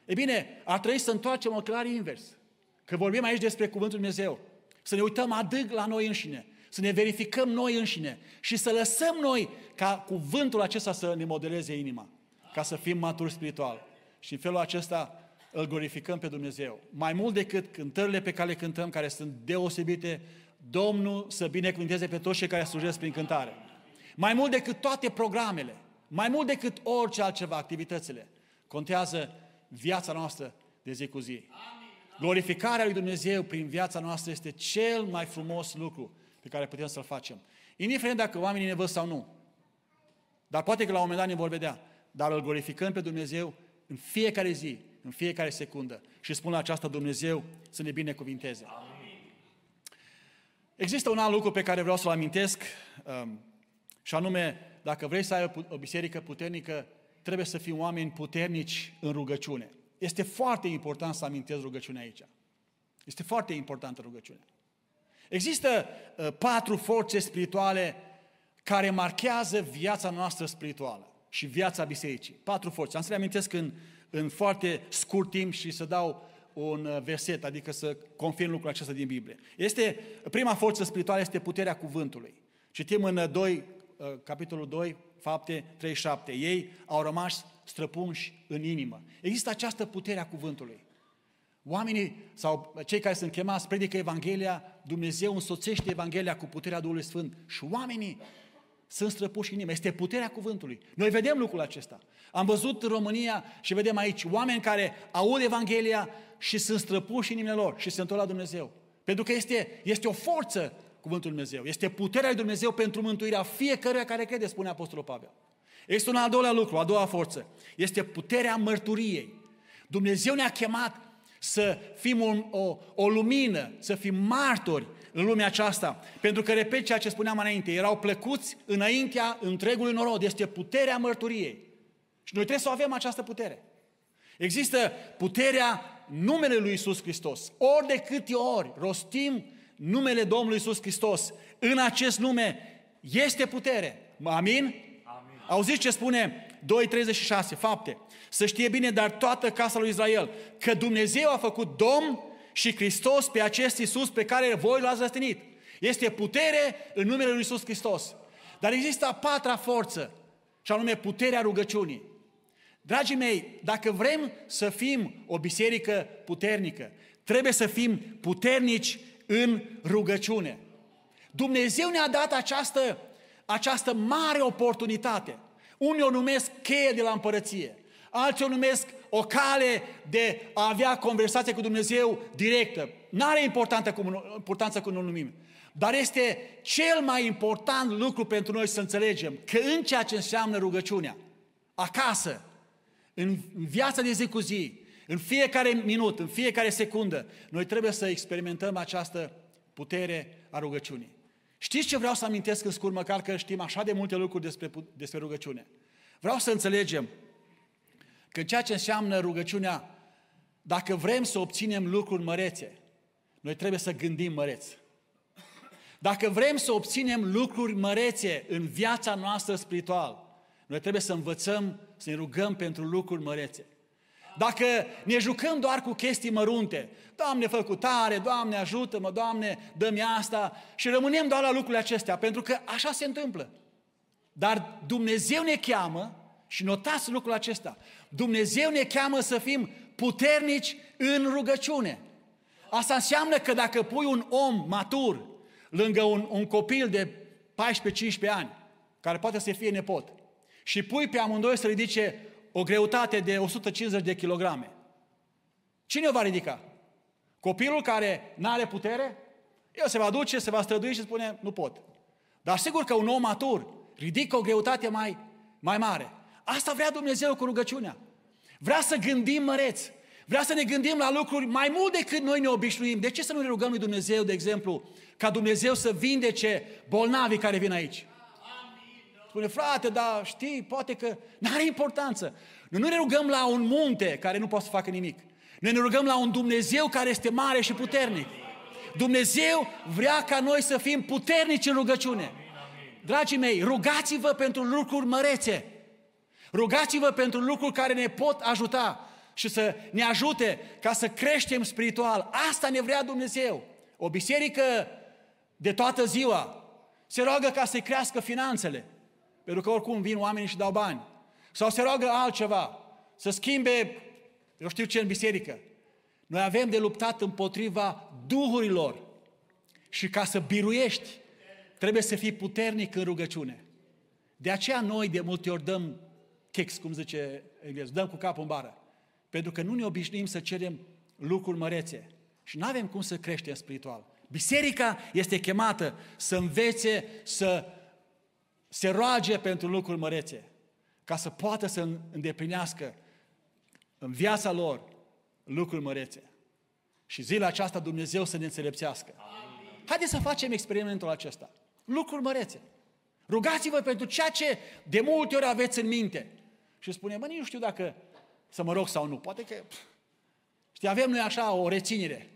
E bine, ar trebui să întoarcem ochelarii invers. Că vorbim aici despre Cuvântul Dumnezeu. Să ne uităm adânc la noi înșine. Să ne verificăm noi înșine. Și să lăsăm noi ca cuvântul acesta să ne modeleze inima. Ca să fim maturi spiritual. Și în felul acesta îl glorificăm pe Dumnezeu. Mai mult decât cântările pe care le cântăm, care sunt deosebite, Domnul să binecuvânteze pe toți cei care slujesc prin cântare. Mai mult decât toate programele, mai mult decât orice altceva, activitățile, contează viața noastră de zi cu zi. Glorificarea lui Dumnezeu prin viața noastră este cel mai frumos lucru pe care putem să-l facem. Indiferent dacă oamenii ne văd sau nu. Dar poate că la un moment dat ne vor vedea. Dar îl glorificăm pe Dumnezeu în fiecare zi, în fiecare secundă. Și spun la aceasta Dumnezeu să ne binecuvinteze. Există un alt lucru pe care vreau să-l amintesc, um, și anume, dacă vrei să ai o biserică puternică, trebuie să fii oameni puternici în rugăciune. Este foarte important să amintesc rugăciunea aici. Este foarte importantă rugăciunea. Există uh, patru forțe spirituale care marchează viața noastră spirituală și viața bisericii. Patru forțe. Am să le amintesc în, în foarte scurt timp și să dau un uh, verset, adică să confirm lucrul acesta din Biblie. Este, prima forță spirituală este puterea cuvântului. Citim în 2, uh, capitolul 2, fapte 37. Ei au rămas străpunși în inimă. Există această putere a cuvântului. Oamenii sau cei care sunt chemați predică Evanghelia, Dumnezeu însoțește Evanghelia cu puterea Duhului Sfânt și oamenii sunt străpuși în inimă. Este puterea cuvântului. Noi vedem lucrul acesta. Am văzut în România și vedem aici oameni care aud Evanghelia și sunt străpuși în inimile lor și se întorc la Dumnezeu. Pentru că este, este o forță cuvântul Dumnezeu. Este puterea lui Dumnezeu pentru mântuirea fiecăruia care crede, spune Apostolul Pavel. Este un al doilea lucru, a doua forță. Este puterea mărturiei. Dumnezeu ne-a chemat să fim un, o, o lumină, să fim martori în lumea aceasta. Pentru că, repet ceea ce spuneam înainte, erau plăcuți înaintea întregului norod. Este puterea mărturiei. Și noi trebuie să avem această putere. Există puterea numele lui Isus Hristos. Ori de câte ori rostim numele Domnului Isus Hristos, în acest nume este putere. Amin? Auziți ce spune 2.36, fapte. Să știe bine, dar toată casa lui Israel, că Dumnezeu a făcut Domn și Hristos pe acest Iisus pe care voi l-ați răstinit. Este putere în numele lui Iisus Hristos. Dar există a patra forță, și anume puterea rugăciunii. Dragii mei, dacă vrem să fim o biserică puternică, trebuie să fim puternici în rugăciune. Dumnezeu ne-a dat această, această mare oportunitate. Unii o numesc cheie de la împărăție, alții o numesc o cale de a avea conversație cu Dumnezeu directă. Nu are importanță cum o numim. Dar este cel mai important lucru pentru noi să înțelegem că în ceea ce înseamnă rugăciunea, acasă, în viața de zi cu zi, în fiecare minut, în fiecare secundă, noi trebuie să experimentăm această putere a rugăciunii. Știți ce vreau să amintesc în scurt, măcar că știm așa de multe lucruri despre, despre rugăciune? Vreau să înțelegem că ceea ce înseamnă rugăciunea, dacă vrem să obținem lucruri mărețe, noi trebuie să gândim măreți. Dacă vrem să obținem lucruri mărețe în viața noastră spirituală, noi trebuie să învățăm să ne rugăm pentru lucruri mărețe. Dacă ne jucăm doar cu chestii mărunte, Doamne, fă cu tare, Doamne, ajută-mă, Doamne, dă-mi asta, și rămânem doar la lucrurile acestea, pentru că așa se întâmplă. Dar Dumnezeu ne cheamă, și notați lucrul acesta, Dumnezeu ne cheamă să fim puternici în rugăciune. Asta înseamnă că dacă pui un om matur lângă un, un copil de 14-15 ani, care poate să fie nepot, și pui pe amândoi să ridice o greutate de 150 de kilograme, cine o va ridica? Copilul care nu are putere? El se va duce, se va strădui și spune, nu pot. Dar sigur că un om matur ridică o greutate mai, mai mare. Asta vrea Dumnezeu cu rugăciunea. Vrea să gândim măreți. Vrea să ne gândim la lucruri mai mult decât noi ne obișnuim. De ce să nu ne rugăm lui Dumnezeu, de exemplu, ca Dumnezeu să vindece bolnavii care vin aici? Spune, frate, dar știi, poate că nu are importanță. Noi nu ne rugăm la un munte care nu poate să facă nimic. Noi ne rugăm la un Dumnezeu care este mare și puternic. Dumnezeu vrea ca noi să fim puternici în rugăciune. Dragii mei, rugați-vă pentru lucruri mărețe. Rugați-vă pentru lucruri care ne pot ajuta și să ne ajute ca să creștem spiritual. Asta ne vrea Dumnezeu. O biserică de toată ziua se roagă ca să crească finanțele. Pentru că oricum vin oamenii și dau bani. Sau se roagă altceva, să schimbe, eu știu ce, în biserică. Noi avem de luptat împotriva duhurilor. Și ca să biruiești, trebuie să fii puternic în rugăciune. De aceea noi de multe ori dăm chex, cum zice englez, dăm cu capul în bară. Pentru că nu ne obișnuim să cerem lucruri mărețe. Și nu avem cum să creștem spiritual. Biserica este chemată să învețe să se roage pentru lucruri mărețe, ca să poată să îndeplinească în viața lor lucruri mărețe. Și zilea aceasta Dumnezeu să ne înțelepțească. Haideți să facem experimentul acesta. Lucruri mărețe. Rugați-vă pentru ceea ce de multe ori aveți în minte. Și spune, mă, nu știu dacă să mă rog sau nu. Poate că, știi, avem noi așa o reținere.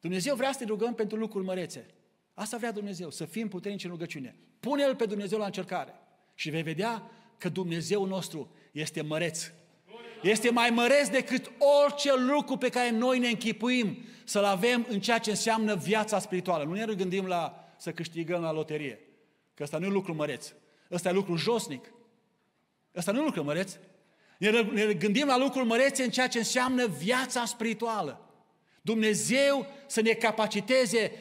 Dumnezeu vrea să ne rugăm pentru lucruri mărețe. Asta vrea Dumnezeu, să fim puternici în rugăciune. Pune-L pe Dumnezeu la încercare și vei vedea că Dumnezeu nostru este măreț. Este mai măreț decât orice lucru pe care noi ne închipuim să-l avem în ceea ce înseamnă viața spirituală. Nu ne gândim la să câștigăm la loterie, că ăsta nu e lucru măreț. Ăsta e lucru josnic. Ăsta nu e lucru măreț. Ne gândim la lucruri mărețe în ceea ce înseamnă viața spirituală. Dumnezeu să ne capaciteze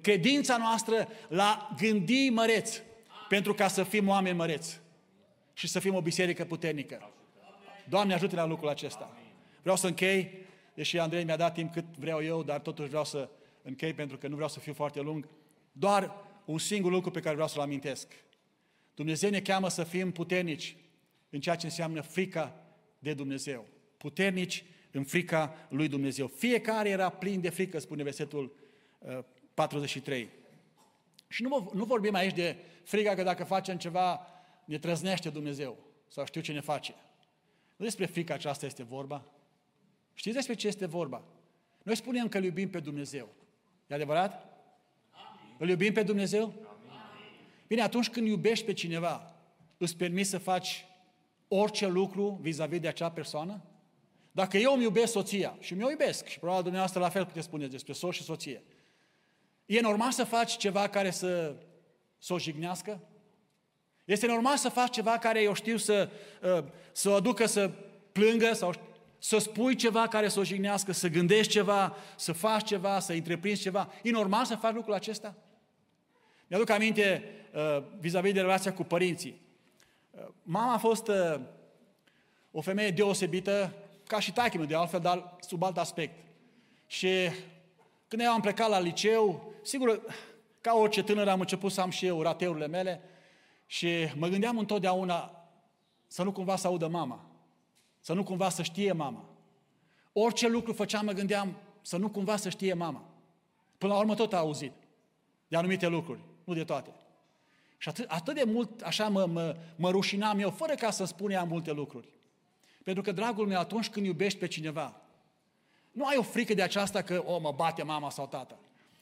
credința noastră la gândi măreți, pentru ca să fim oameni măreți și să fim o biserică puternică. Doamne ajută la lucrul acesta. Vreau să închei, deși Andrei mi-a dat timp cât vreau eu, dar totuși vreau să închei pentru că nu vreau să fiu foarte lung. Doar un singur lucru pe care vreau să-l amintesc. Dumnezeu ne cheamă să fim puternici în ceea ce înseamnă frica de Dumnezeu. Puternici în frica lui Dumnezeu. Fiecare era plin de frică, spune versetul 43. Și nu, nu vorbim aici de frica că dacă facem ceva, ne trăznește Dumnezeu sau știu ce ne face. Nu despre frica aceasta este vorba. Știți despre ce este vorba? Noi spunem că îl iubim pe Dumnezeu. E adevărat? Amin. Îl iubim pe Dumnezeu? Amin. Bine, atunci când iubești pe cineva, îți permiți să faci orice lucru vis-a-vis de acea persoană? Dacă eu îmi iubesc soția și mi-o iubesc, și probabil dumneavoastră la fel puteți spune despre soț și soție, e normal să faci ceva care să, să o jignească? Este normal să faci ceva care, eu știu, să, uh, să o aducă să plângă sau să spui ceva care să o jignească, să gândești ceva, să faci ceva, să întreprinzi ceva. E normal să faci lucrul acesta? Mi-aduc aminte uh, vis-a-vis de relația cu părinții. Uh, mama a fost uh, o femeie deosebită, ca și taică de altfel, dar sub alt aspect. Și când eu am plecat la liceu, sigur, ca orice tânăr am început să am și eu rateurile mele și mă gândeam întotdeauna să nu cumva să audă mama, să nu cumva să știe mama. Orice lucru făceam, mă gândeam să nu cumva să știe mama. Până la urmă tot a auzit de anumite lucruri, nu de toate. Și atât, atât de mult așa mă, mă, mă rușinam eu, fără ca să spun ea multe lucruri. Pentru că, dragul meu, atunci când iubești pe cineva, nu ai o frică de aceasta că, o, mă bate mama sau tata,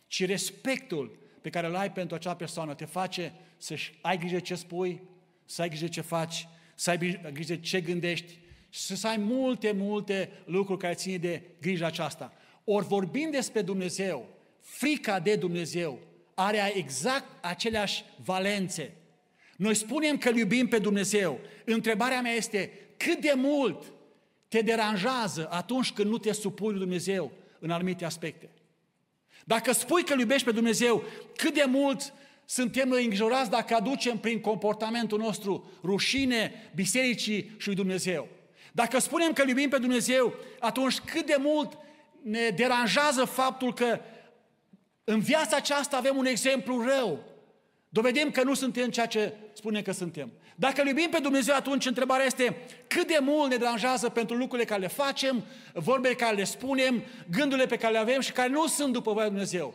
ci respectul pe care îl ai pentru acea persoană te face să ai grijă ce spui, să ai grijă ce faci, să ai grijă ce gândești și să ai multe, multe lucruri care ține de grija aceasta. Ori vorbim despre Dumnezeu, frica de Dumnezeu are exact aceleași valențe. Noi spunem că iubim pe Dumnezeu. Întrebarea mea este, cât de mult te deranjează atunci când nu te supui lui Dumnezeu în anumite aspecte? Dacă spui că iubești pe Dumnezeu, cât de mult suntem noi îngrijorați dacă aducem prin comportamentul nostru rușine bisericii și lui Dumnezeu? Dacă spunem că iubim pe Dumnezeu, atunci cât de mult ne deranjează faptul că în viața aceasta avem un exemplu rău. Dovedim că nu suntem ceea ce spunem că suntem. Dacă îl iubim pe Dumnezeu, atunci întrebarea este cât de mult ne deranjează pentru lucrurile care le facem, vorbele care le spunem, gândurile pe care le avem și care nu sunt după voia Dumnezeu.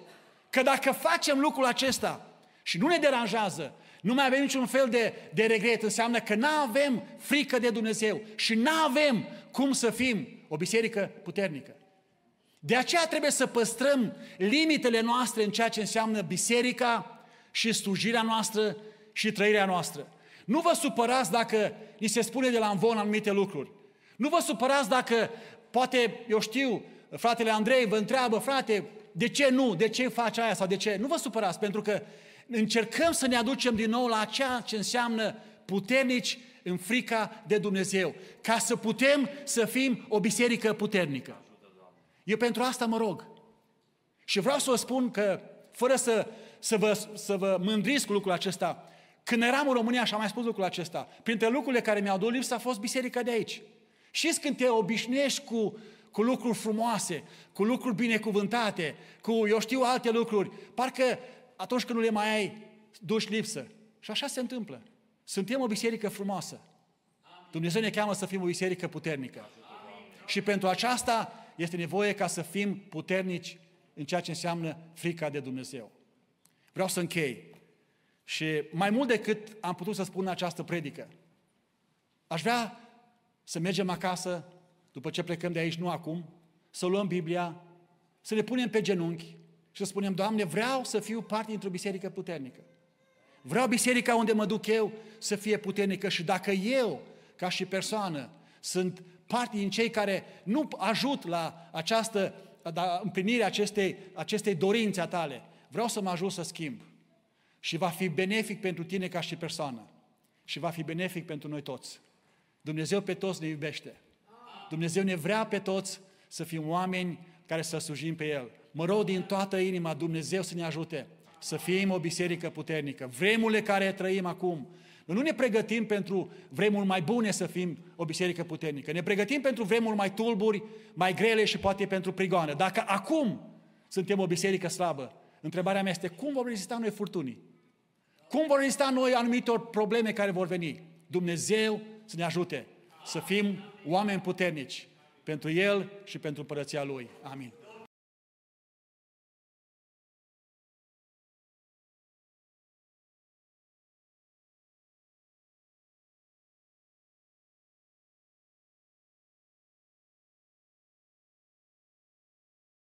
Că dacă facem lucrul acesta și nu ne deranjează, nu mai avem niciun fel de, de regret, înseamnă că nu avem frică de Dumnezeu și nu avem cum să fim o biserică puternică. De aceea trebuie să păstrăm limitele noastre în ceea ce înseamnă biserica și slujirea noastră și trăirea noastră. Nu vă supărați dacă ni se spune de la învon anumite lucruri. Nu vă supărați dacă, poate, eu știu, fratele Andrei vă întreabă, frate, de ce nu? De ce faci aia sau de ce? Nu vă supărați, pentru că încercăm să ne aducem din nou la ceea ce înseamnă puternici în frica de Dumnezeu, ca să putem să fim o biserică puternică. Eu pentru asta mă rog. Și vreau să vă spun că, fără să, să, vă, să vă mândriți cu lucrul acesta, când eram în România și am mai spus lucrul acesta, printre lucrurile care mi-au dus lipsă a fost biserica de aici. Și când te obișnuiești cu, cu lucruri frumoase, cu lucruri binecuvântate, cu, eu știu, alte lucruri, parcă atunci când nu le mai ai, duci lipsă. Și așa se întâmplă. Suntem o biserică frumoasă. Dumnezeu ne cheamă să fim o biserică puternică. Și pentru aceasta este nevoie ca să fim puternici în ceea ce înseamnă frica de Dumnezeu. Vreau să închei. Și mai mult decât am putut să spun în această predică, aș vrea să mergem acasă, după ce plecăm de aici, nu acum, să luăm Biblia, să ne punem pe genunchi și să spunem, Doamne, vreau să fiu parte dintr-o biserică puternică. Vreau biserica unde mă duc eu să fie puternică și dacă eu, ca și persoană, sunt parte din cei care nu ajut la această la împlinirea acestei, acestei dorințe a tale, vreau să mă ajut să schimb. Și va fi benefic pentru tine ca și persoană. Și va fi benefic pentru noi toți. Dumnezeu pe toți ne iubește. Dumnezeu ne vrea pe toți să fim oameni care să slujim pe El. Mă rog din toată inima Dumnezeu să ne ajute să fim o biserică puternică. Vremurile care trăim acum, noi nu ne pregătim pentru vremuri mai bune să fim o biserică puternică. Ne pregătim pentru vremuri mai tulburi, mai grele și poate pentru prigoane. Dacă acum suntem o biserică slabă, întrebarea mea este cum vom rezista noi furtunii? Cum vor rezista noi anumitor probleme care vor veni? Dumnezeu să ne ajute să fim oameni puternici pentru El și pentru Părăția Lui. Amin.